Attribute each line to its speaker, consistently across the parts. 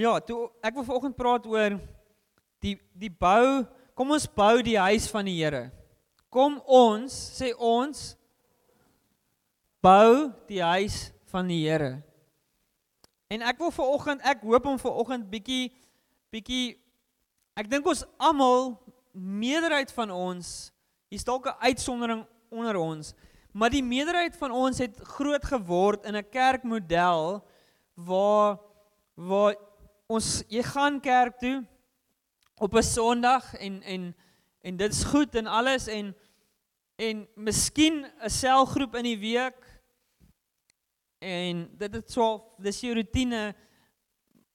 Speaker 1: Ja, toe ek wil vanoggend praat oor die die bou, kom ons bou die huis van die Here. Kom ons, sê ons bou die huis van die Here. En ek wil vanoggend, ek hoop om vanoggend bietjie bietjie ek dink ons almal meerderheid van ons, hier's dalk 'n uitsondering onder ons, maar die meerderheid van ons het groot geword in 'n kerkmodel waar waar ons jy gaan kerk toe op 'n Sondag en en en dit's goed en alles en en miskien 'n selgroep in die week en dit is so dis jou rotine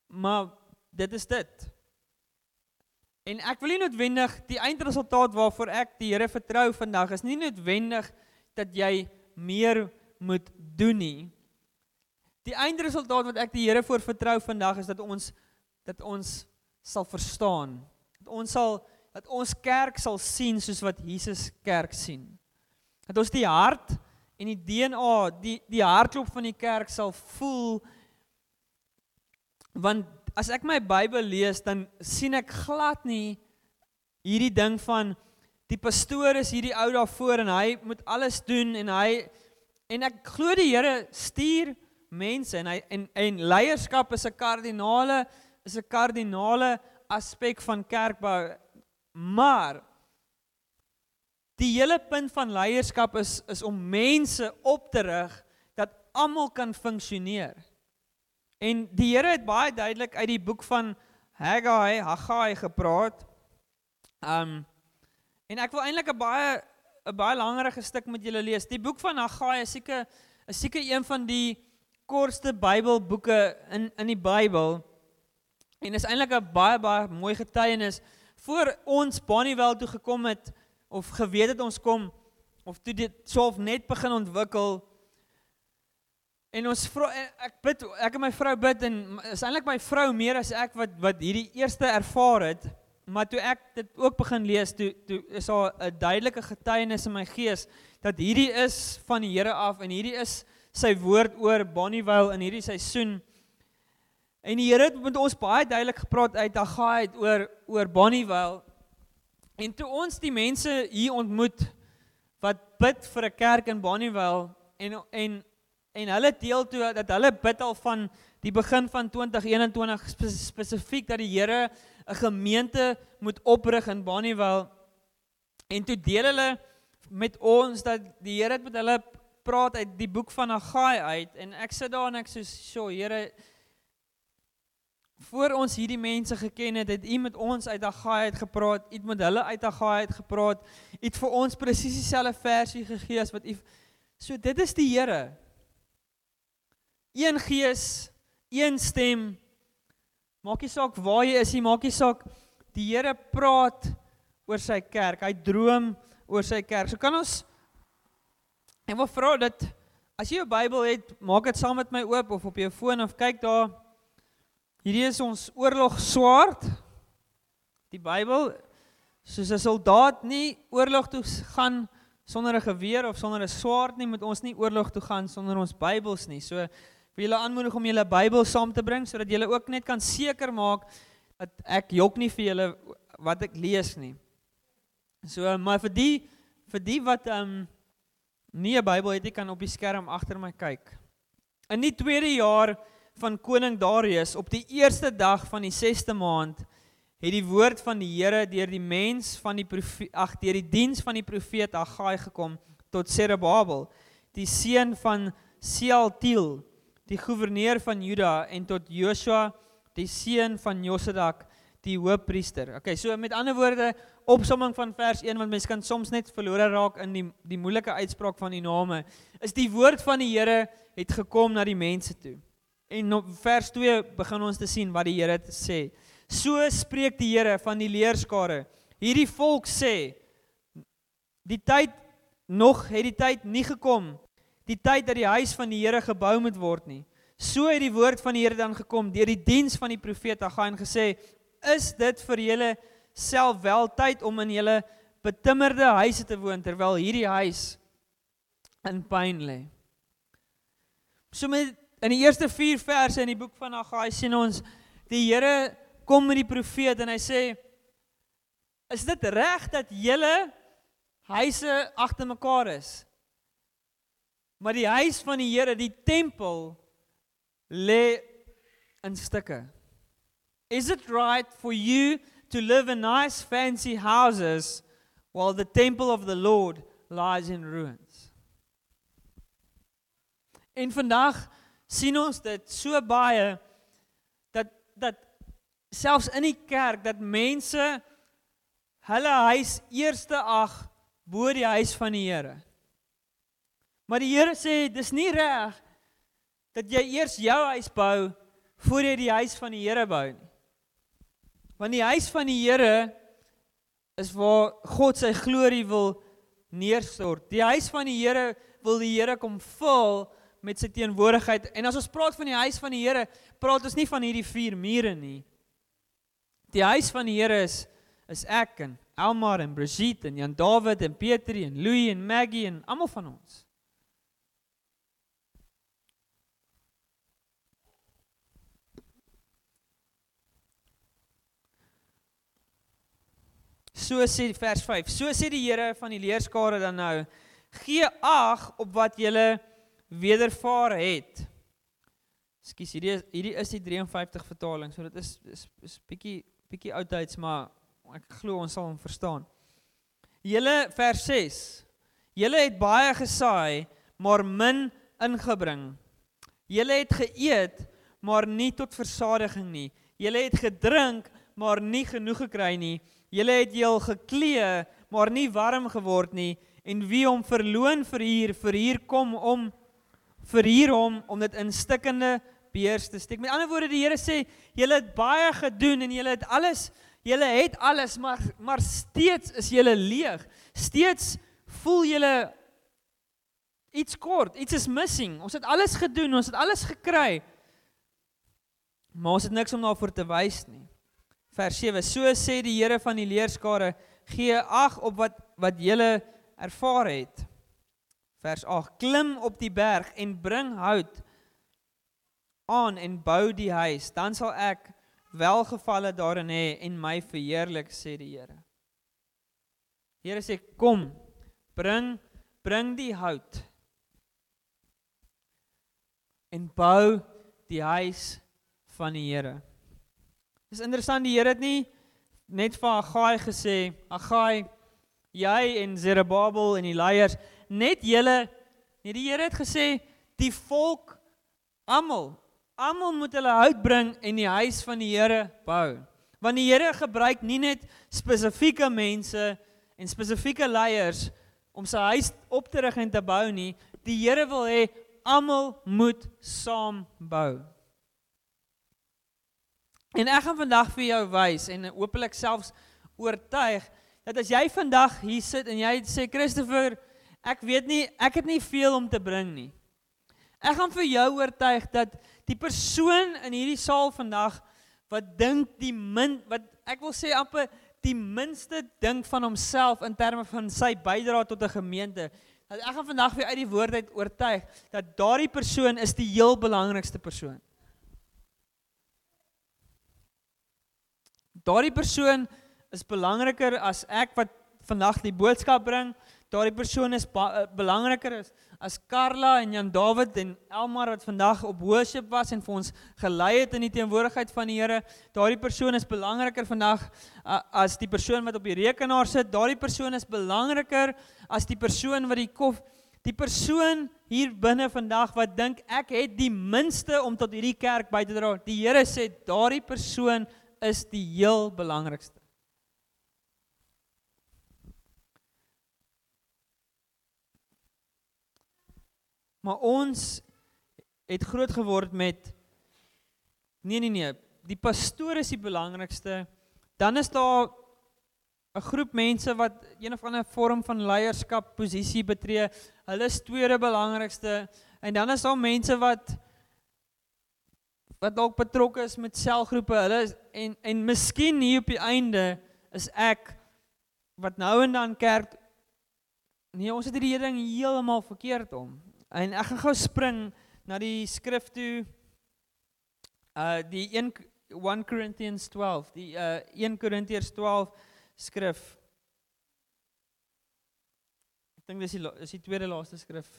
Speaker 1: maar dit is dit. En ek wil nie noodwendig die eindresultaat waarvoor ek die Here vertrou vandag is nie noodwendig dat jy meer moet doen nie. Die eindresultaat wat ek die Here voor vertrou vandag is dat ons dat ons sal verstaan. Dat ons sal dat ons kerk sal sien soos wat Jesus kerk sien. Dat ons die hart en die DNA, die die hartklop van die kerk sal voel want as ek my Bybel lees dan sien ek glad nie hierdie ding van die pastoor is hierdie ou daar voor en hy moet alles doen en hy en ek glo die Here stuur mense en hy en en leierskap is 'n kardinale is 'n kardinale aspek van kerkbou. Maar die hele punt van leierskap is is om mense op te rig dat almal kan funksioneer. En die Here het baie duidelik uit die boek van Haggai, Haggai gepraat. Um en ek wil eintlik 'n baie 'n baie langerige stuk met julle lees. Die boek van Haggai is seker is seker een van die kortste Bybelboeke in in die Bybel. En is eintlik 'n baie baie mooi getuienis voor ons Bonnievale toe gekom het of geweet het ons kom of toe dit self net begin ontwikkel. En ons vra ek bid ek en my vrou bid en is eintlik my vrou meer as ek wat wat hierdie eerste ervaar het. Maar toe ek dit ook begin lees, toe toe is daar 'n duidelike getuienis in my gees dat hierdie is van die Here af en hierdie is sy woord oor Bonnievale in hierdie seisoen. En die Here het met ons baie duidelik gepraat uit Haggai oor oor Bonnievale. En toe ons die mense hier ontmoet wat bid vir 'n kerk in Bonnievale en en en hulle deel toe dat hulle bid al van die begin van 2021 spesifiek dat die Here 'n gemeente moet oprig in Bonnievale. En toe deel hulle met ons dat die Here het met hulle praat uit die boek van Haggai uit en ek sit daar en ek sê so Here voor ons hierdie mense geken het, het U met ons uit Haggai uit gepraat, U het met hulle uit Haggai uit gepraat. U het vir ons presies dieselfde versie gegee as wat U So dit is die Here. Een gees, een stem. Maak nie saak waar jy is nie, maak nie saak die Here praat oor sy kerk. Hy droom oor sy kerk. So kan ons En wat vra dat as jy jou Bybel het, maak dit saam met my oop of op jou foon of kyk daar Hierdie is ons oorlog swaard. Die Bybel soos 'n soldaat nie oorlog toe gaan sonder 'n geweer of sonder 'n swaard nie, moet ons nie oorlog toe gaan sonder ons Bybels nie. So wil julle aanmoedig om julle Bybel saam te bring sodat julle ook net kan seker maak dat ek jok nie vir julle wat ek lees nie. So maar vir die vir die wat ehm um, nie 'n Bybel het nie, kan op die skerm agter my kyk. In die tweede jaar van koning Darius op die eerste dag van die 6ste maand het die woord van die Here deur die mens van die ag deur die diens van die profeet Haggai gekom tot Zerubbabel die seun van Sealtiel die goewerneur van Juda en tot Joshua die seun van Josadak die hoofpriester. Okay, so met ander woorde opsomming van vers 1 want mense kan soms net verlore raak in die die moeilike uitspraak van die name. Is die woord van die Here het gekom na die mense toe. En op vers 2 begin ons te sien wat die Here sê. So spreek die Here van die leerskare. Hierdie volk sê die tyd nog het die tyd nie gekom. Die tyd dat die huis van die Here gebou moet word nie. So het die woord van die Here dan gekom deur die diens van die profeet Haggai en gesê: "Is dit vir julle self wel tyd om in julle betimmerde huise te woon terwyl hierdie huis in pyn lê?" So met In die eerste 4 verse in die boek van Haggai sien ons die Here kom met die profeet en hy sê is dit reg dat julle huise agter mekaar is? Maar die huis van die Here, die tempel lê in stukke. Is it right for you to live in nice fancy houses while the temple of the Lord lies in ruins? En vandag sien ons dit so baie dat dat selfs in die kerk dat mense hulle huis eerste ag bo die huis van die Here. Maar die Here sê dis nie reg dat jy eers jou huis bou voor jy die huis van die Here bou nie. Want die huis van die Here is waar God sy glorie wil neerstort. Die huis van die Here wil die Here kom vul met sy teenwoordigheid. En as ons praat van die huis van die Here, praat ons nie van hierdie vier mure nie. Die huis van die Here is is ek en Elmar en Brigitte en Jan David en Petri en Louis en Maggie en almal van ons. So sê vers 5. So sê die Here van die leerskare dan nou: Gee ag op wat julle wedervaar het. Ekskuus, hierdie is hierdie is die 53 vertaling. So dit is is is bietjie bietjie oudtyds, maar ek glo ons sal hom verstaan. Julle vers 6. Julle het baie gesaai, maar min ingebring. Julle het geëet, maar nie tot versadiging nie. Julle het gedrink, maar nie genoeg gekry nie. Julle het heel geklee, maar nie warm geword nie. En wie hom verloon vir hier, vir hier kom om vir hier hom om dit in stikkende beers te steek. Met ander woorde, die Here sê, julle het baie gedoen en julle het alles, julle het alles, maar maar steeds is julle leeg. Steeds voel julle iets kort, iets is missing. Ons het alles gedoen, ons het alles gekry. Maar ons het niks om daarvoor te wys nie. Vers 7: So sê die Here van die leerskare, gee ag op wat wat julle ervaar het. Vers 8: Klim op die berg en bring hout aan en bou die huis, dan sal ek welgevalle daarin hê en my verheerlik sê die Here. Here sê kom, bring bring die hout en bou die huis van die Here. Dis interessant die Here het nie net vir Agai gesê, Agai, jy en Zerubbabel en die leiers, net julle, nee die Here het gesê die volk almal Almal moet hulle hout bring en die huis van die Here bou. Want die Here gebruik nie net spesifieke mense en spesifieke leiers om sy huis op te rig en te bou nie. Die Here wil hê almal moet saam bou. En ek gaan vandag vir jou wys en hopelik selfs oortuig dat as jy vandag hier sit en jy sê Christopher, ek weet nie, ek het nie veel om te bring nie. Ek gaan vir jou oortuig dat die persoon in hierdie saal vandag wat dink die min wat ek wil sê amper die minste dink van homself in terme van sy bydrae tot 'n gemeente. Dat ek gaan vandag vir uit die woord uit oortuig dat daardie persoon is die heel belangrikste persoon. Daardie persoon is belangriker as ek wat vandag die boodskap bring. Daardie persoon is belangriker as as Karla en Jan David en Elmar wat vandag op worship was en vir ons gelei het in die teenwoordigheid van die Here, daardie persoon is belangriker vandag uh, as die persoon wat op die rekenaar sit. Daardie persoon is belangriker as die persoon wat die kof die persoon hier binne vandag wat dink ek het die minste om tot hierdie kerk by te dra. Die Here sê daardie persoon is die heel belangrikste. Maar ons het groot geword met nee nee nee, die pastoor is die belangrikste. Dan is daar 'n groep mense wat een of ander vorm van leierskap posisie betree. Hulle is tweede belangrikste en dan is daar mense wat wat dalk betrokke is met selgroepe. Hulle is, en en miskien hier op die einde is ek wat nou en dan kerk Nee, ons het hierdie ding heeltemal verkeerd om. En ek gaan gou spring na die skrif toe. Uh die een 1 Corinthians 12, die uh 1 Korintiërs 12 skrif. Ek dink dis die is die tweede laaste skrif.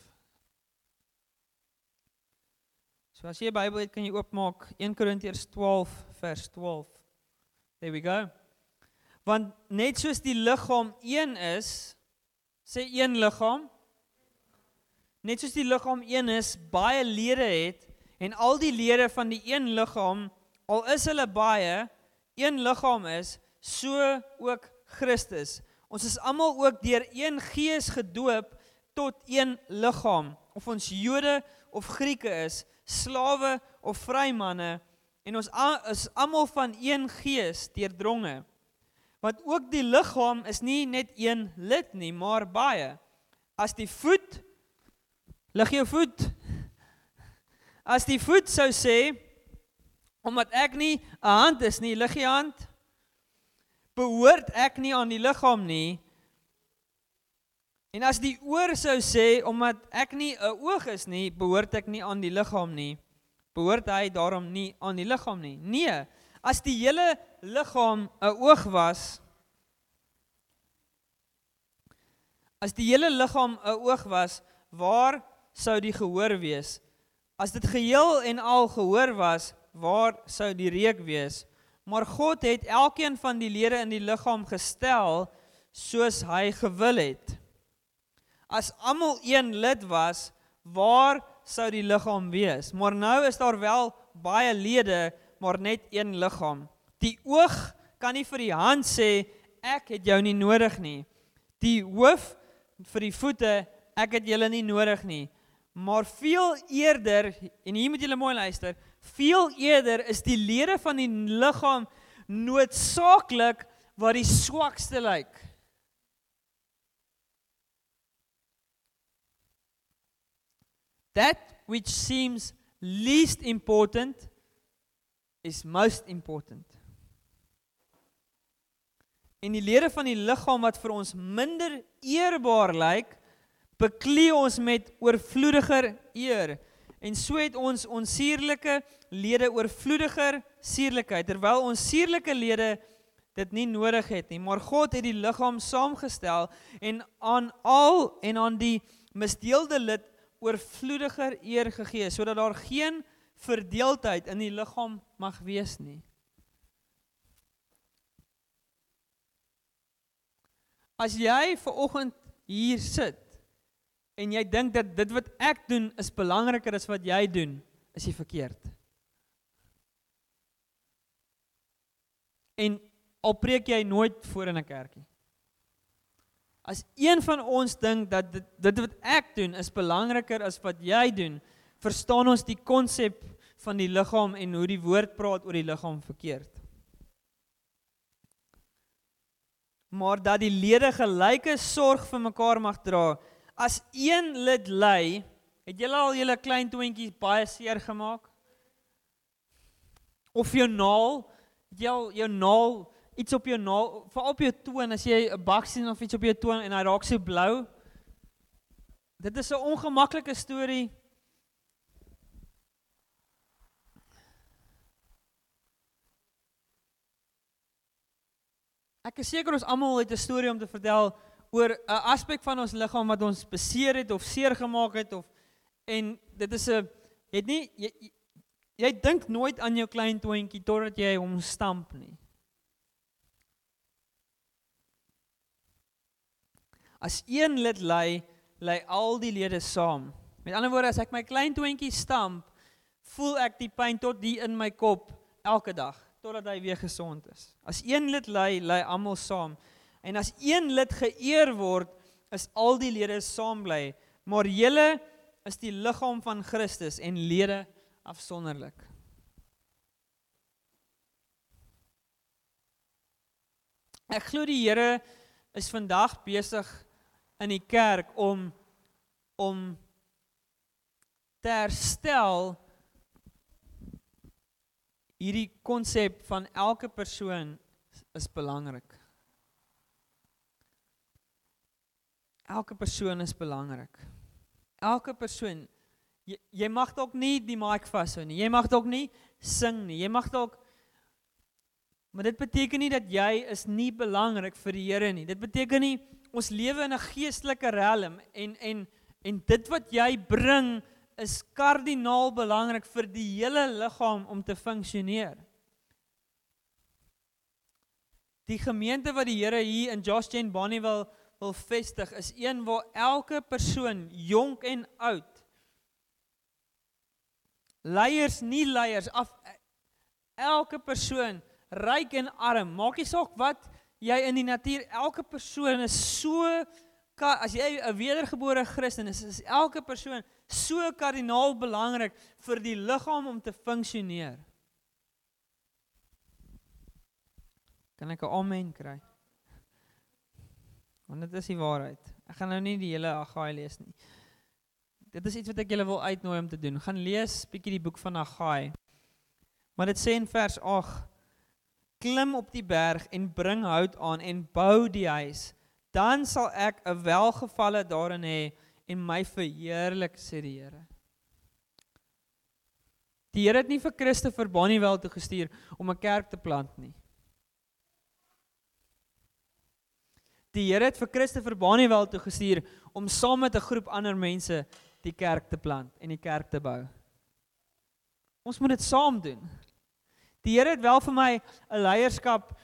Speaker 1: So as jy 'n Bybel het, kan jy oopmaak 1 Korintiërs 12 vers 12. There we go. Want net soos die liggaam een is, sê een liggaam, net soos die liggaam een is, baie lede het en al die lede van die een liggaam, al is hulle baie, een liggaam is, so ook Christus. Ons is almal ook deur een Gees gedoop tot een liggaam, of ons Jode of Grieke is, slawe of vrymanne, en ons is almal van een Gees deurdronge. Want ook die liggaam is nie net een lid nie, maar baie. As die voet lig jou voet. As die voet sou sê omdat ek nie 'n hand is nie, lig jy hand. Behoort ek nie aan die liggaam nie. En as die oor sou sê omdat ek nie 'n oog is nie, behoort ek nie aan die liggaam nie. Behoort hy daarom nie aan die liggaam nie. Nee, as die hele liggaam 'n oog was as die hele liggaam 'n oog was, waar sou die gehoor wees? As dit geheel en al gehoor was, waar sou die reuk wees? Maar God het elkeen van die lede in die liggaam gestel soos hy gewil het. As almal een lid was, waar sou die liggaam wees? Maar nou is daar wel baie lede, maar net een liggaam. Die oog kan nie vir die hand sê ek het jou nie nodig nie. Die hoof vir die voete ek het julle nie nodig nie. Maar veel eerder en hier moet julle mooi luister, veel eerder is die lede van die liggaam noodsaaklik wat die swakste lyk. That which seems least important is most important. En die lede van die liggaam wat vir ons minder eerbaar lyk, beklee ons met oorvloediger eer. En so het ons onsierlike lede oorvloediger suurlikheid terwyl ons suurlike lede dit nie nodig het nie, maar God het die liggaam saamgestel en aan al en aan die misdeelde lid oorvloediger eer gegee sodat daar geen verdeeldheid in die liggaam mag wees nie. As jy ver oggend hier sit en jy dink dat dit wat ek doen is belangriker as wat jy doen, is jy verkeerd. En al preek jy nooit voor in 'n kerkie. As een van ons dink dat dit dit wat ek doen is belangriker as wat jy doen, verstaan ons die konsep van die liggaam en hoe die woord praat oor die liggaam verkeerd. Maar dat die lede gelyke sorg vir mekaar mag dra. As een lid ly, het julle al julle klein toentjies baie seer gemaak? Of jou naal, het jy al jou naal iets op jou naal, veral op jou toon as jy 'n bak sien of iets op jou toon en hy raak so blou? Dit is 'n ongemaklike storie. Ek is seker ons almal het 'n storie om te vertel oor 'n aspek van ons liggaam wat ons beseer het of seer gemaak het of en dit is 'n het nie jy, jy, dink nooit aan jou klein toontjie totdat jy hom stamp nie. As een lid ly, ly al die lede saam. Met ander woorde, as ek my klein toontjie stamp, voel ek die pyn tot die in my kop elke dag totdat hy weer gesond is. As een lid ly, ly almal saam. En as een lid geëer word, is al die lede saam bly. Maar julle is die liggaam van Christus en lede afsonderlik. Ek glo die Here is vandag besig in die kerk om om te herstel hierdie konsep van elke persoon is belangrik. Elke persoon is belangrik. Elke persoon jy, jy mag dalk nie die mic vashou nie. Jy mag dalk nie sing nie. Jy mag dalk Maar dit beteken nie dat jy is nie belangrik vir die Here nie. Dit beteken nie ons lewe in 'n geestelike riem en en en dit wat jy bring is kardinaal belangrik vir die hele liggaam om te funksioneer. Die gemeente wat die Here hier in Josh Jane Bonnie wil vestig is een waar elke persoon, jonk en oud, leiers nie leiers af elke persoon, ryk en arm, maak nie saak wat jy in die natuur, elke persoon is so as jy 'n wedergebore Christen is, is elke persoon so kardinaal belangrik vir die liggaam om te funksioneer. Kan ek 'n amen kry? Want dit is die waarheid. Ek gaan nou nie die hele Agai lees nie. Dit is iets wat ek julle wil uitnooi om te doen. Gaan lees bietjie die boek van Agai. Maar dit sê in vers 8: Klim op die berg en bring hout aan en bou die huis. Dan sal ek 'n welgevalle daarin hê en my verheerlik sê die Here. Die Here het nie vir Christoffel Bonnieveld toe gestuur om 'n kerk te plant nie. Die Here het vir Christoffel Bonnieveld toe gestuur om saam met 'n groep ander mense die kerk te plant en die kerk te bou. Ons moet dit saam doen. Die Here het wel vir my 'n leierskap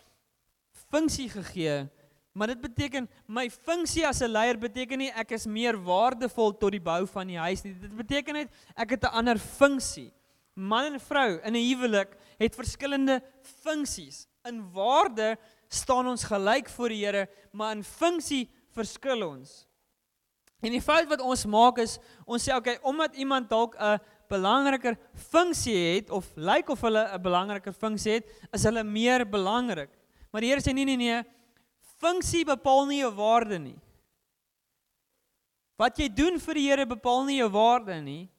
Speaker 1: funksie gegee, maar dit beteken my funksie as 'n leier beteken nie ek is meer waardevol tot die bou van die huis nie. Dit beteken net ek het 'n ander funksie. Man en vrou in 'n huwelik het verskillende funksies. In waarde staan ons gelyk voor die Here, maar in funksie verskil ons. En die fout wat ons maak is ons sê okay, omdat iemand dalk 'n belangriker funksie het of lyk of hulle 'n belangriker funksie het, is hulle meer belangrik. Maar die Here sê nee nee nee, funksie bepaal nie jou waarde nie. Wat jy doen vir die Here bepaal nie jou waarde nie.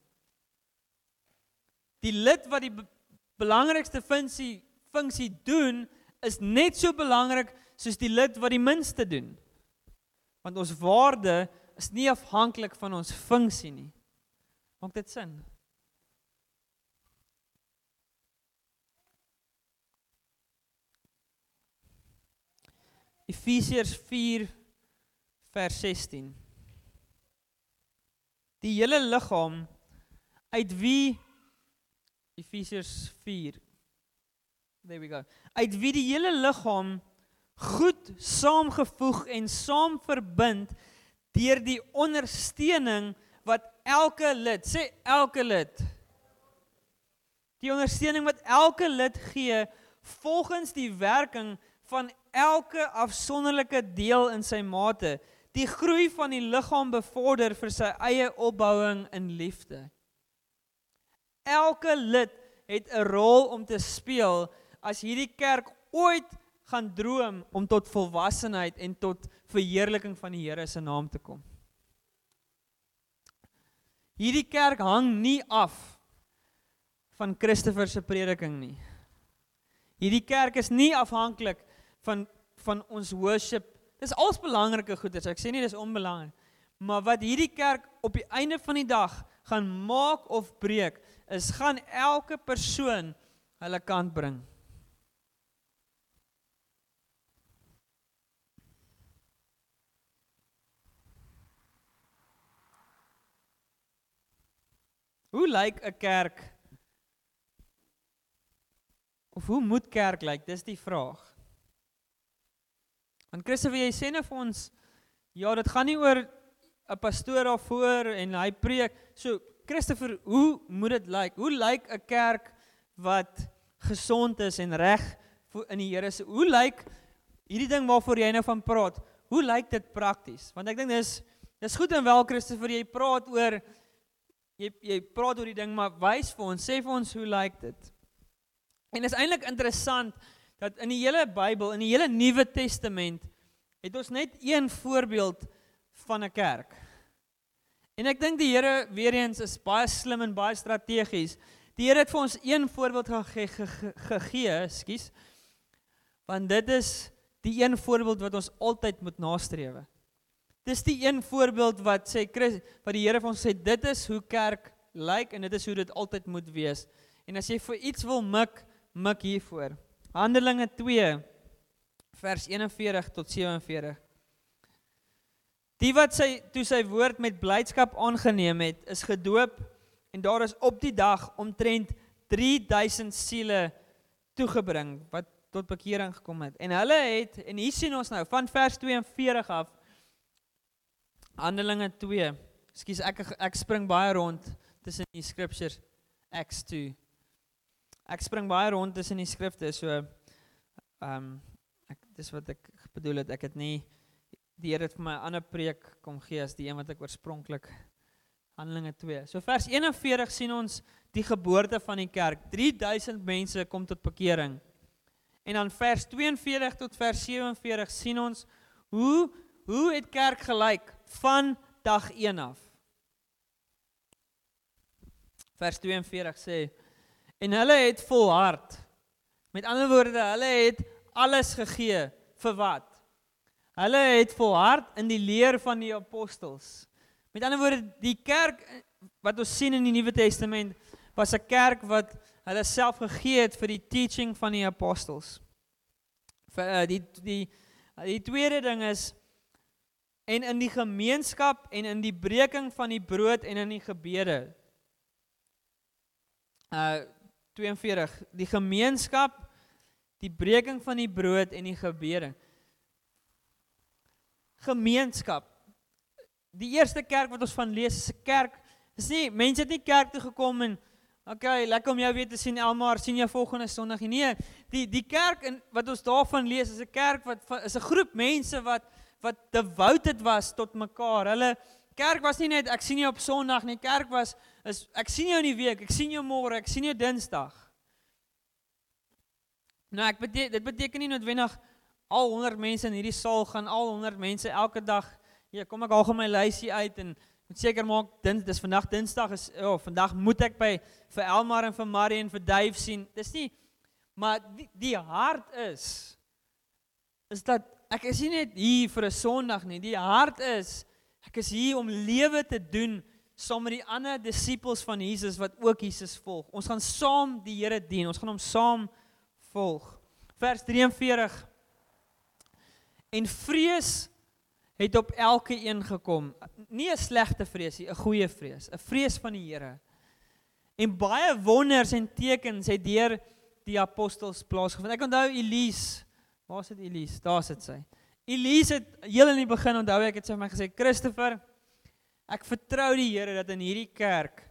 Speaker 1: Die lid wat die belangrikste funksie funksie doen, is net so belangrik soos die lid wat die minste doen. Want ons waarde is nie afhanklik van ons funksie nie. Maak dit sin? Efesiërs 4 vers 16. Die hele liggaam uit wie Efesiërs 4 There we go. Uit wie die hele liggaam goed saamgevoeg en saam verbind deur die ondersteuning wat elke lid, sê elke lid. Die ondersteuning wat elke lid gee volgens die werking van elke afsonderlike deel in sy mate, die groei van die liggaam bevorder vir sy eie opbouing in liefde. Elke lid het 'n rol om te speel as hierdie kerk ooit gaan droom om tot volwassenheid en tot verheerliking van die Here se naam te kom. Hierdie kerk hang nie af van Christoffel se prediking nie. Hierdie kerk is nie afhanklik van van ons worship. Dis alles belangrike goeders. Ek sê nie dis onbelangrik. Maar wat hierdie kerk op die einde van die dag gaan maak of breek, is gaan elke persoon hulle kant bring. Hoe lyk 'n kerk? Of hoe moet kerk lyk? Dis die vraag. Want Christus, jy sê net vir ons ja, dit gaan nie oor 'n pastoor daar voor en hy preek. So, Christopher, hoe moet dit lyk? Hoe lyk 'n kerk wat gesond is en reg in die Here se? Hoe lyk hierdie ding waarvoor jy nou van praat? Hoe lyk dit prakties? Want ek dink dis dis goed en wel Christopher, jy praat oor jy jy praat oor die ding, maar wys vir ons, sê vir ons hoe lyk dit? En is eintlik interessant dat in die hele Bybel, in die hele Nuwe Testament, het ons net een voorbeeld van 'n kerk. En ek dink die Here weer eens is baie slim en baie strategies. Die Here het vir ons een voorbeeld gegee, ge, skus. Want dit is die een voorbeeld wat ons altyd moet nastreef. Dis die een voorbeeld wat sê Chris wat die Here vir ons sê dit is hoe kerk lyk en dit is hoe dit altyd moet wees. En as jy vir iets wil mik, mik hiervoor. Handelinge 2 vers 41 tot 47. Die wat sy toe sy woord met blydskap aangeneem het, is gedoop en daar is op die dag omtrent 3000 siele toegebring wat tot bekering gekom het. En hulle het en hier sien ons nou van vers 42 af Handelinge 2. Ekskuus ek ek spring baie rond tussen die scriptures Acts 2. Ek spring baie rond tussen die skrifte so ehm um, ek dis wat ek bedoel het ek het nie die Here het vir my 'n ander preek kom gee as die een wat ek oorspronklik Handelinge 2. So vers 41 sien ons die geboorte van die kerk. 3000 mense kom tot bekering. En dan vers 42 tot vers 47 sien ons hoe hoe het kerk gelyk van dag 1 af. Vers 42 sê en hulle het volhard. Met ander woorde, hulle het alles gegee vir wat? Hulle het volhard in die leer van die apostels. Met ander woorde, die kerk wat ons sien in die Nuwe Testament was 'n kerk wat hulle self gegee het vir die teaching van die apostels. Vir uh, die die die tweede ding is en in die gemeenskap en in die breking van die brood en in die gebede. Uh 42 die gemeenskap die breking van die brood en die gebede. Gemeenskap. Die eerste kerk wat ons van lees is 'n kerk. Dis nie mense het nie kerk toe gekom en Okay, lekker om jou weer te sien Elmar. Sien jou volgende Sondag. Nee, die die kerk in wat ons daarvan lees is 'n kerk wat is 'n groep mense wat wat devoted was tot mekaar. Hulle kerk was nie net ek sien jou op Sondag nie. Kerk was is ek sien jou in die week. Ek sien jou môre. Ek sien jou Dinsdag. Nou ek beteken dit beteken nie noodwendig al 100 mense in hierdie saal gaan al 100 mense elke dag. Ja, kom ek al gaan my lysie uit en moet seker maak dins dis vandag Dinsdag is ja, oh, vandag moet ek by vir Elmar en vir Marie en vir Dave sien. Dis nie maar die, die hart is is dat ek is nie net hier vir 'n Sondag nie. Die hart is ek is hier om lewe te doen saam met die ander disippels van Jesus wat ook Jesus volg. Ons gaan saam die Here dien. Ons gaan hom saam volg. Vers 43 En vrees het op elke een gekom. Nie 'n slegte vrees nie, 'n goeie vrees, 'n vrees van die Here. En baie wonders en tekens het deur die apostels plaasgevind. Ek onthou Elise. Waar sit Elise? Daar sit sy. Elise het heel in die begin onthou ek het sy vir my gesê, "Christopher, ek vertrou die Here dat in hierdie kerk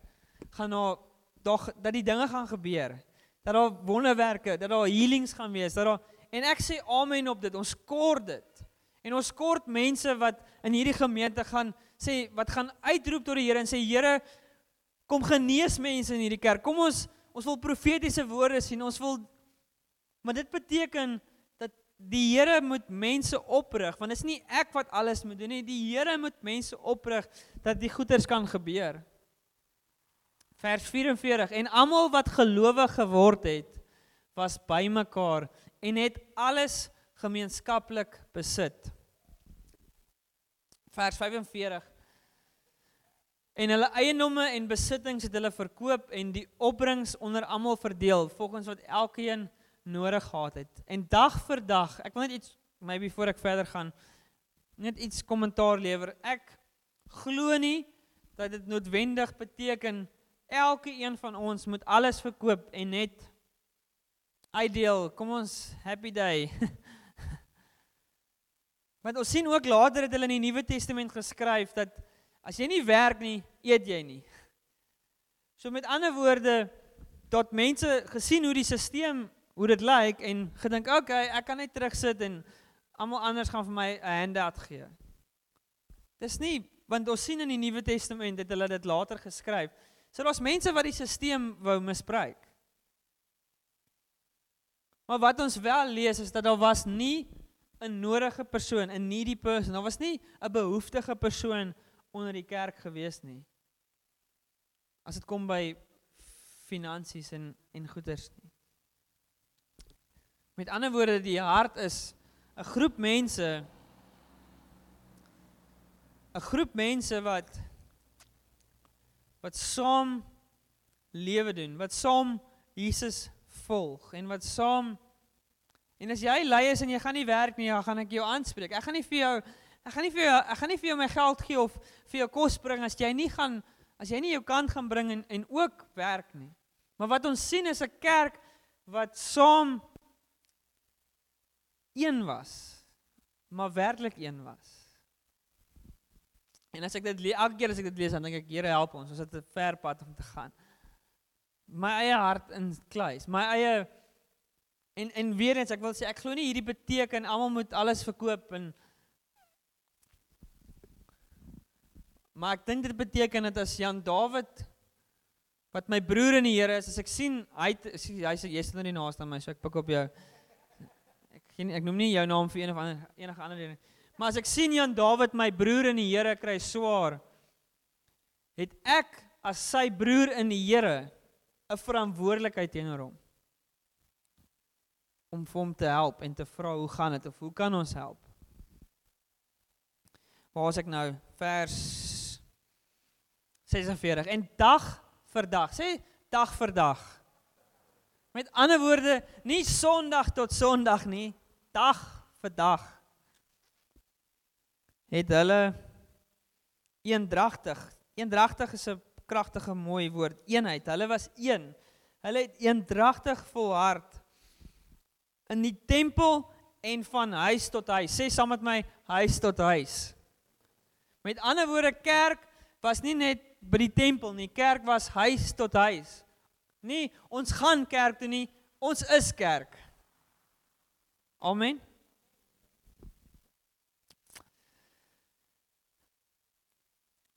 Speaker 1: gaan daar dog dat die dinge gaan gebeur. Dat daar wonderwerke, dat daar healings gaan wees, dat daar en ek sê amen op dit. Ons kort dit. En ons kort mense wat in hierdie gemeente gaan sê wat gaan uitroep tot die Here en sê Here kom genees mense in hierdie kerk. Kom ons ons wil profetiese woorde sien. Ons wil maar dit beteken die Here moet mense oprig want dit is nie ek wat alles moet doen nie. Die Here moet mense oprig dat die goeders kan gebeur. Vers 44 en almal wat gelowig geword het was bymekaar en het alles gemeenskaplik besit. Vers 45 En hulle eiendomme en besittings het hulle verkoop en die opbrengs onder almal verdeel volgens wat elkeen nodig gehad het. En dag vir dag, ek wil net iets maybe voor ek verder gaan net iets kommentaar lewer. Ek glo nie dat dit noodwendig beteken elke een van ons moet alles verkoop en net ideal, kom ons happy day. Want ons sien ook later het hulle in die Nuwe Testament geskryf dat as jy nie werk nie, eet jy nie. So met ander woorde dat mense gesien hoe die stelsel hoe dit lyk en gedink, "Oké, okay, ek kan net terugsit en almal anders gaan vir my 'n handout gee." Dis nie want ons sien in die Nuwe Testament het hulle dit later geskryf. So daar's mense wat die stelsel wou misbruik. Maar wat ons wel lees is dat daar was nie 'n nodige persoon, 'n needy person. Daar was nie 'n behoeftige persoon onder die kerk gewees nie. As dit kom by finansies en en goederes nie. Met ander woorde, die hart is 'n groep mense 'n groep mense wat wat saam lewe doen, wat saam Jesus volg en wat saam En as jy lui is en jy gaan nie werk nie, dan gaan ek jou aanspreek. Ek gaan nie vir jou ek gaan nie vir jou ek gaan nie vir jou my geld gee of vir jou kos bring as jy nie gaan as jy nie jou kant gaan bring en en ook werk nie. Maar wat ons sien is 'n kerk wat saam een was, maar werklik een was. En as ek dit elke keer as ek dit lees, dan dink ek, Here help ons, ons het 'n ver pad om te gaan. My eie hart in kluis, my eie en en weer eens, ek wil sê ek glo nie hierdie beteken almal moet alles verkoop en Maar ek dink dit beteken dat as Jan Dawid wat my broer in die Here is, as ek sien hy hy's jy's nou nie naaste aan my, so ek pik op jou. Ek ek noem nie jou naam vir een of ander enige ander nie. Maar as ek sien Jan Dawid my broer in die Here kry swaar, het ek as sy broer in die Here 'n verantwoordelikheid teenoor hom om vir hom te help en te vra hoe gaan dit of hoe kan ons help? Waar is ek nou? Vers 46. En dag vir dag, sê dag vir dag. Met ander woorde, nie Sondag tot Sondag nie, dag vir dag het hulle eendragtig. Eendragtig is 'n kragtige mooi woord. Eenheid. Hulle was een. Hulle het eendragtig volhard in die tempel en van huis tot huis. Sê saam met my, huis tot huis. Met ander woorde, kerk was nie net by die tempel nie. Kerk was huis tot huis. Nie ons gaan kerk toe nie, ons is kerk. Amen.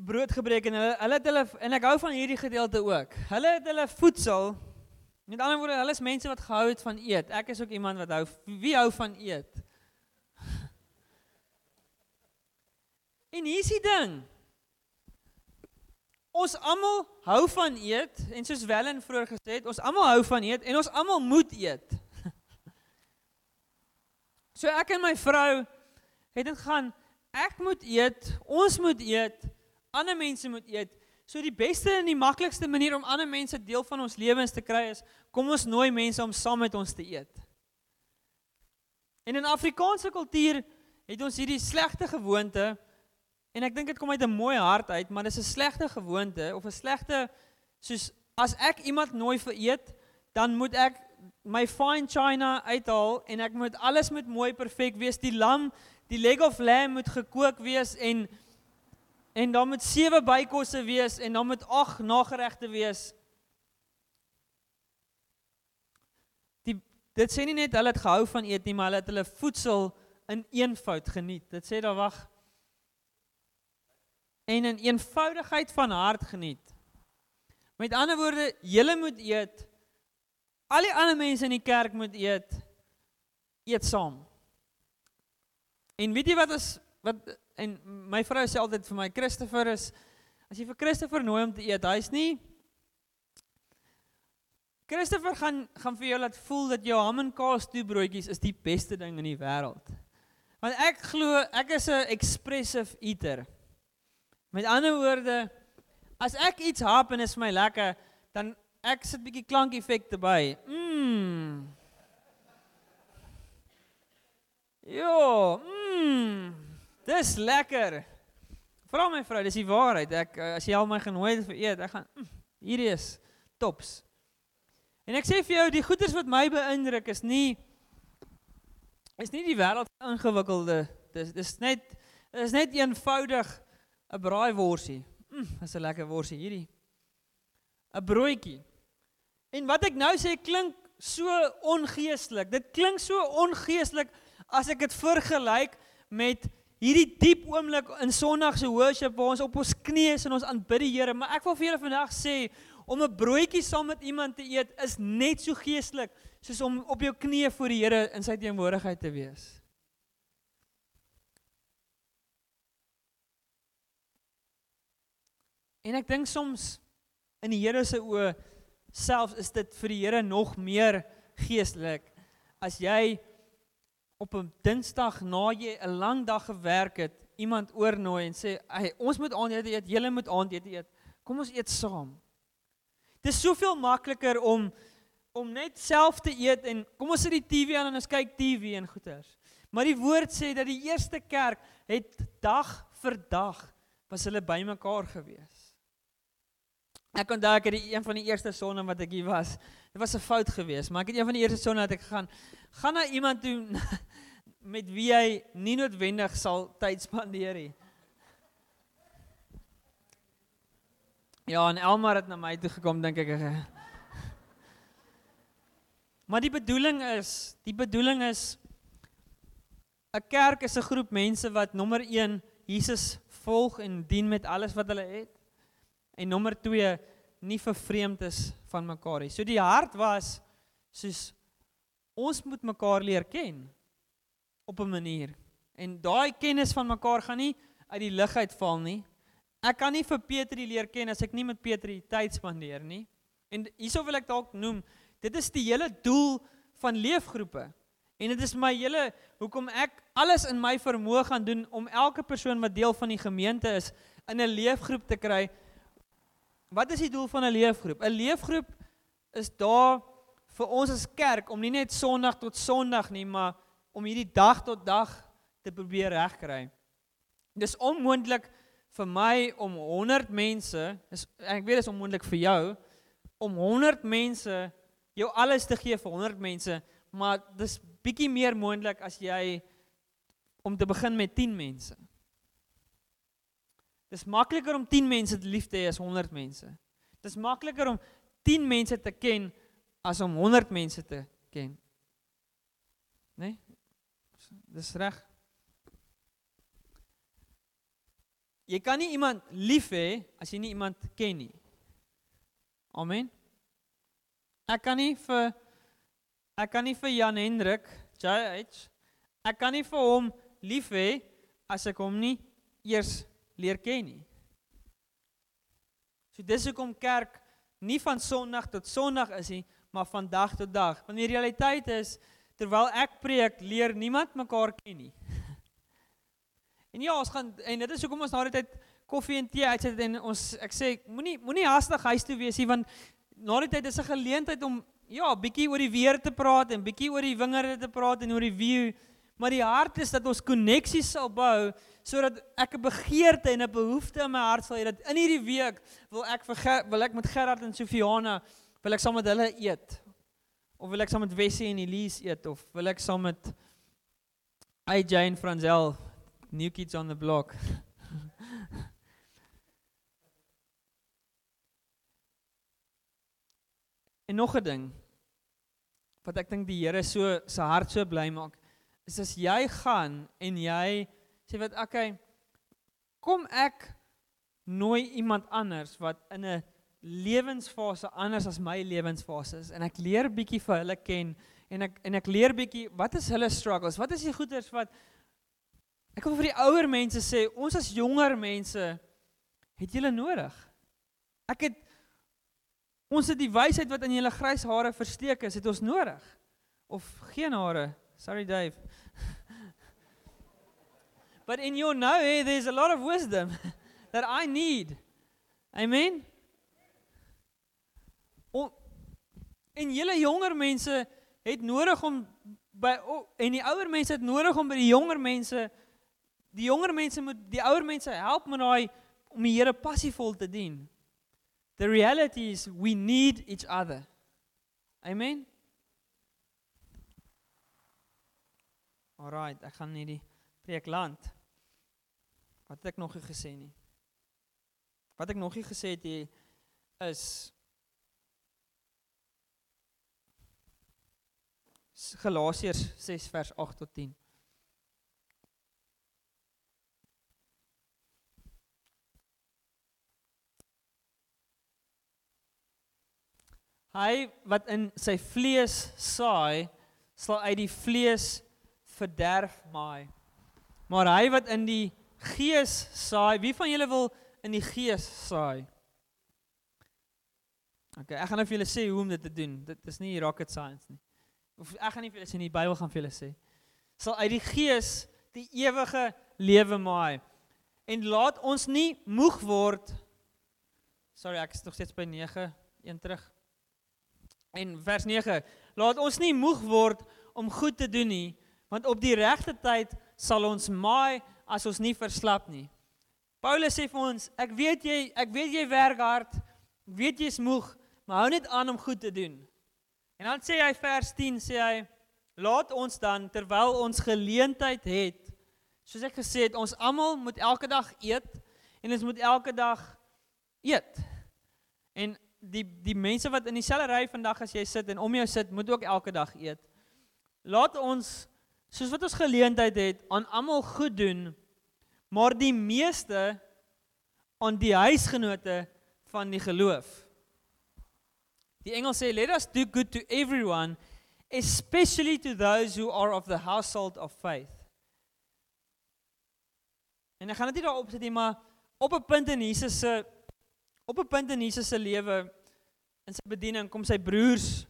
Speaker 1: brood gebreek en hulle hulle het hulle en ek hou van hierdie gedeelte ook. Hulle het hulle voedsel met ander woorde, hulle is mense wat gehou het van eet. Ek is ook iemand wat hou wie hou van eet. En hier is die ding. Ons almal hou van eet en soos Wellen vroeër gesê het, ons almal hou van eet en ons almal moet eet. So ek en my vrou het dit gaan ek moet eet, ons moet eet ander mense moet eet. So die beste en die maklikste manier om ander mense deel van ons lewens te kry is kom ons nooi mense om saam met ons te eet. En in Afrikaanse kultuur het ons hierdie slegte gewoonte en ek dink dit kom uit 'n mooi hart uit, maar dis 'n slegte gewoonte of 'n slegte soos as ek iemand nooi vir eet, dan moet ek my fine china uithaal en ek moet alles moet mooi perfek wees. Die lam, die leg of lamb moet gekook wees en En dan moet sewe bykosse wees en dan moet ag nageregte wees. Die dit sê nie net hulle het gehou van eet nie, maar hulle het hulle voedsel in eenvoud geniet. Dit sê daar wag en in eenvoudigheid van hart geniet. Met ander woorde, julle moet eet. Al die ander mense in die kerk moet eet. Eet saam. En weet jy wat is wat en my vrou sê altyd vir my Christopher is as jy vir Christopher nooi om te eet, hy's nie Christopher gaan gaan vir jou laat voel dat jou ham en kaas toebroodjies is die beste ding in die wêreld. Want ek glo ek is 'n expressive eater. Met ander woorde, as ek iets hap en is vir my lekker, dan ek sit bietjie klankeffekte by. Mmm. Jo, mmm. Dis lekker. Vra my vrou, dis die waarheid. Ek eh, as jy al my genooi het vir eet, ek gaan mm, hierdie is tops. En ek sê vir jou, die goeders wat my beïndruk is nie is nie die wêreld ingewikkelde. Dis dis net is net eenvoudig 'n braaiworsie. Mm, dis 'n lekker worsie hierdie. 'n Broodjie. En wat ek nou sê klink so ongeestelik. Dit klink so ongeestelik as ek dit vergelyk met hierdie diep oomblik in Sondag se worship waar ons op ons knieë is en ons aanbid die Here, maar ek wil vir julle vandag sê om 'n broodjie saam met iemand te eet is net so geestelik soos om op jou knieë voor die Here in sy teenwoordigheid te wees. En ek dink soms in die Here se oë selfs is dit vir die Here nog meer geestelik as jy op 'n Dinsdag na jy 'n lang dag gewerk het, iemand oornooi en sê, "Hey, ons moet aandete eet, julle moet aandete eet. Kom ons eet saam." Dit is soveel makliker om om net self te eet en kom ons sit die TV aan en ons kyk TV en goeters. Maar die woord sê dat die eerste kerk het dag vir dag was hulle bymekaar gewees. Ek onthou ek het die een van die eerste sonne wat ek hier was. Dit was 'n fout geweest, maar ek het een van die eerste sonne wat ek gegaan, gaan na iemand toe met wie hy nie noodwendig sal tyd spandeer nie. Ja, en Elmar het na my toe gekom dink ek. Maar die bedoeling is, die bedoeling is 'n kerk is 'n groep mense wat nommer 1 Jesus volg en dien met alles wat hulle het. En nommer 2 nie vervreemd is van mekaar nie. So die hart was soos ons moet mekaar leer ken op 'n manier. En daai kennis van mekaar gaan nie uit die lug uitval nie. Ek kan nie vir Petri leer ken as ek nie met Petri tyd spandeer nie. En hierso wil ek dalk noem, dit is die hele doel van leefgroepe. En dit is my hele hoekom ek alles in my vermoë gaan doen om elke persoon wat deel van die gemeente is in 'n leefgroep te kry. Wat is die doel van 'n leefgroep? 'n Leefgroep is daar vir ons as kerk om nie net Sondag tot Sondag nie, maar om hierdie dag tot dag te probeer regkry. Dis onmoontlik vir my om 100 mense, is ek weet dit is onmoontlik vir jou om 100 mense jou alles te gee vir 100 mense, maar dis bietjie meer moontlik as jy om te begin met 10 mense. Dis makliker om 10 mense te lief te hê as 100 mense. Dis makliker om 10 mense te ken as om 100 mense te ken. Né? Nee? Dis reg. Jy kan nie iemand lief hê as jy nie iemand ken nie. Amen. Ek kan nie vir ek kan nie vir Jan Hendrik, JH, ek kan nie vir hom lief hê as ek hom nie eers leer ken nie. So dis hoekom kerk nie van Sondag tot Sondag is nie, maar van dag tot dag. Want die realiteit is terwyl ek preek, leer niemand mekaar ken nie. En ja, ons gaan en dit is hoekom ons na die tyd koffie en tee uitsit en ons ek sê moenie moenie haastig huis toe wees nie want na die tyd is 'n geleentheid om ja, bietjie oor die weer te praat en bietjie oor die wingerde te praat en oor die view, maar die hart is dat ons koneksies sal bou sodat ek 'n begeerte en 'n behoefte in my hart sal hê dat in hierdie week wil ek vir wil ek met Gerard en Sofiana wil ek saam met hulle eet? Of wil ek saam met Wessie en Elise eet? Of wil ek saam met AJ en Franzel new kids on the block? En nog 'n ding wat ek dink die Here so se hart so bly maak is as jy gaan en jy sê wat okay kom ek nooi iemand anders wat in 'n lewensfase anders as my lewensfase is en ek leer bietjie vir hulle ken en ek en ek leer bietjie wat is hulle struggles? Wat is die goeters wat ek wil vir die ouer mense sê ons as jonger mense het julle nodig? Ek het ons het die wysheid wat in julle grys hare versteek is het ons nodig? Of geen hare? Sorry Dave But in your know, there's a lot of wisdom that I need. Amen. O, en julle jonger mense het nodig om by o, en die ouer mense het nodig om by die jonger mense die jonger mense moet die ouer mense help met daai om die Here passievol te dien. The reality is we need each other. Amen. Alright, ek gaan nie die preek land. Wat het ek nog nie gesê nie? Wat ek nog nie gesê het hier is Galasiërs 6 vers 8 tot 10. Hy wat in sy vlees saai, sal uit die vlees verderf maai. Maar hy wat in die gees saai. Wie van julle wil in die gees saai? OK, ek gaan nou vir julle sê hoe om dit te doen. Dit is nie rocket science nie. Of ek gaan nie vir julle sê nie, die Bybel gaan vir julle sê. Sal uit die gees die ewige lewe maai. En laat ons nie moeg word. Sorry, ek is nog steeds by 9 een terug. En vers 9: Laat ons nie moeg word om goed te doen nie, want op die regte tyd sal ons maai as ons nie verslap nie. Paulus sê vir ons, ek weet jy, ek weet jy werk hard, ek weet jy's moeg, maar hou net aan om goed te doen. En dan sê hy vers 10 sê hy, laat ons dan terwyl ons geleentheid het, soos ek gesê het, ons almal moet elke dag eet en ons moet elke dag eet. En die die mense wat in dieselfde ry vandag as jy sit en om jou sit, moet ook elke dag eet. Laat ons soos wat ons geleentheid het aan almal goed doen, maar die meeste aan die huisgenote van die geloof. Die engel sê let us do good to everyone, especially to those who are of the household of faith. En ek gaan dit nie daarop sit nie, maar op 'n punt in Jesus se op 'n punt in Jesus se lewe in sy bediening kom sy broers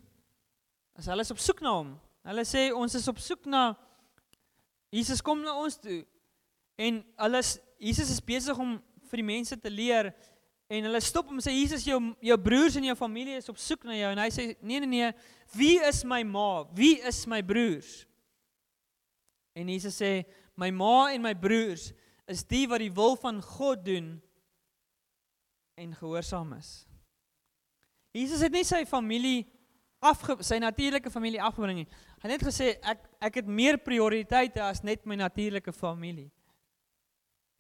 Speaker 1: as hulle is op soek na hom. Hulle sê ons is op soek na Jesus kom na ons toe. En hulle Jesus is besig om vir die mense te leer en hulle stop hom sê Jesus jou jou broers en jou familie is op soek na jou en hy sê nee nee nee wie is my ma? Wie is my broers? En Jesus sê my ma en my broers is die wat die wil van God doen en gehoorsaam is. Jesus het nie sy familie afge sy natuurlike familie afgebring nie. Hy het net gesê ek ek het meer prioriteite as net my natuurlike familie.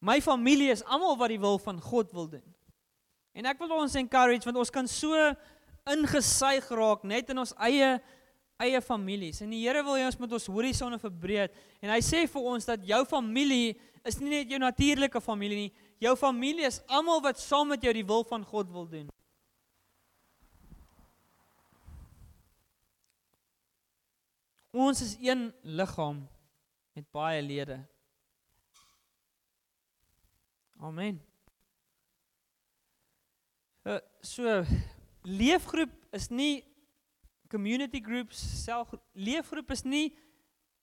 Speaker 1: My familie is almal wat die wil van God wil doen. En ek wil ons encourage want ons kan so ingesuig raak net in ons eie eie families. En die Here wil hê ons moet ons horisonne verbreek. En hy sê vir ons dat jou familie is nie net jou natuurlike familie nie. Jou familie is almal wat saam met jou die wil van God wil doen. Ons is een liggaam met baie lede. Amen. Uh, so leefgroep is nie community groups self leefgroep is nie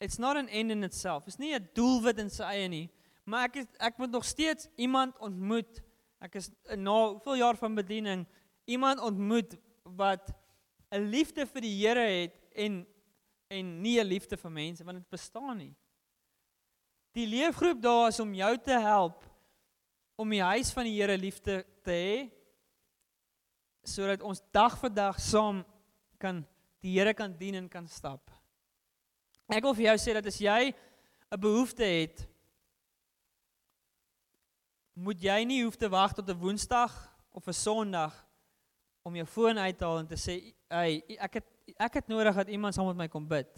Speaker 1: it's not an end in itself. It's nie 'n doelwit in sy eie nie. Maar ek is, ek moet nog steeds iemand ontmoet. Ek is na hoeveel jaar van bediening iemand ontmoet wat 'n liefde vir die Here het en en nie 'n liefde vir mense want dit bestaan nie. Die leefgroep daar is om jou te help om die huis van die Here liefde te hê sodat ons dag vir dag saam kan die Here kan dien en kan stap. Ek wil vir jou sê dat as jy 'n behoefte het moet jy nie hoef te wag tot 'n Woensdag of 'n Sondag om jou foon uit te haal en te sê, "Hey, ek het ek het nodig dat iemand saam met my kom bid."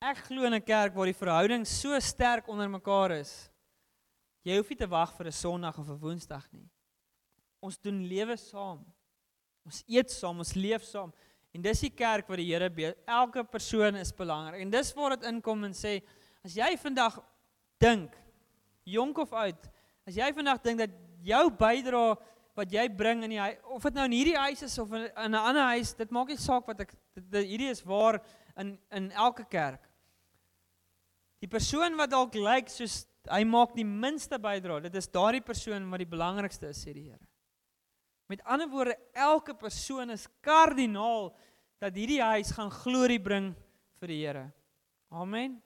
Speaker 1: Ek glo in 'n kerk waar die verhouding so sterk onder mekaar is. Jy hoef nie te wag vir 'n Sondag of 'n Woensdag nie. Ons doen lewe saam. Ons eet saam, ons leef saam. En dis die kerk wat die Here be elke persoon is belangrik. En dis waar dit inkom en sê as jy vandag dink jonk of oud, as jy vandag dink dat jou bydrae wat jy bring in die of dit nou in hierdie huis is of in 'n ander huis, dit maak nie saak wat ek dit, dit, hierdie is waar in in elke kerk. Die persoon wat dalk lyk soos hy maak die minste bydrae, dit is daardie persoon wat die belangrikste is, sê die Here. Met ander woorde, elke persoon is kardinaal dat hierdie huis gaan glorie bring vir die Here. Amen.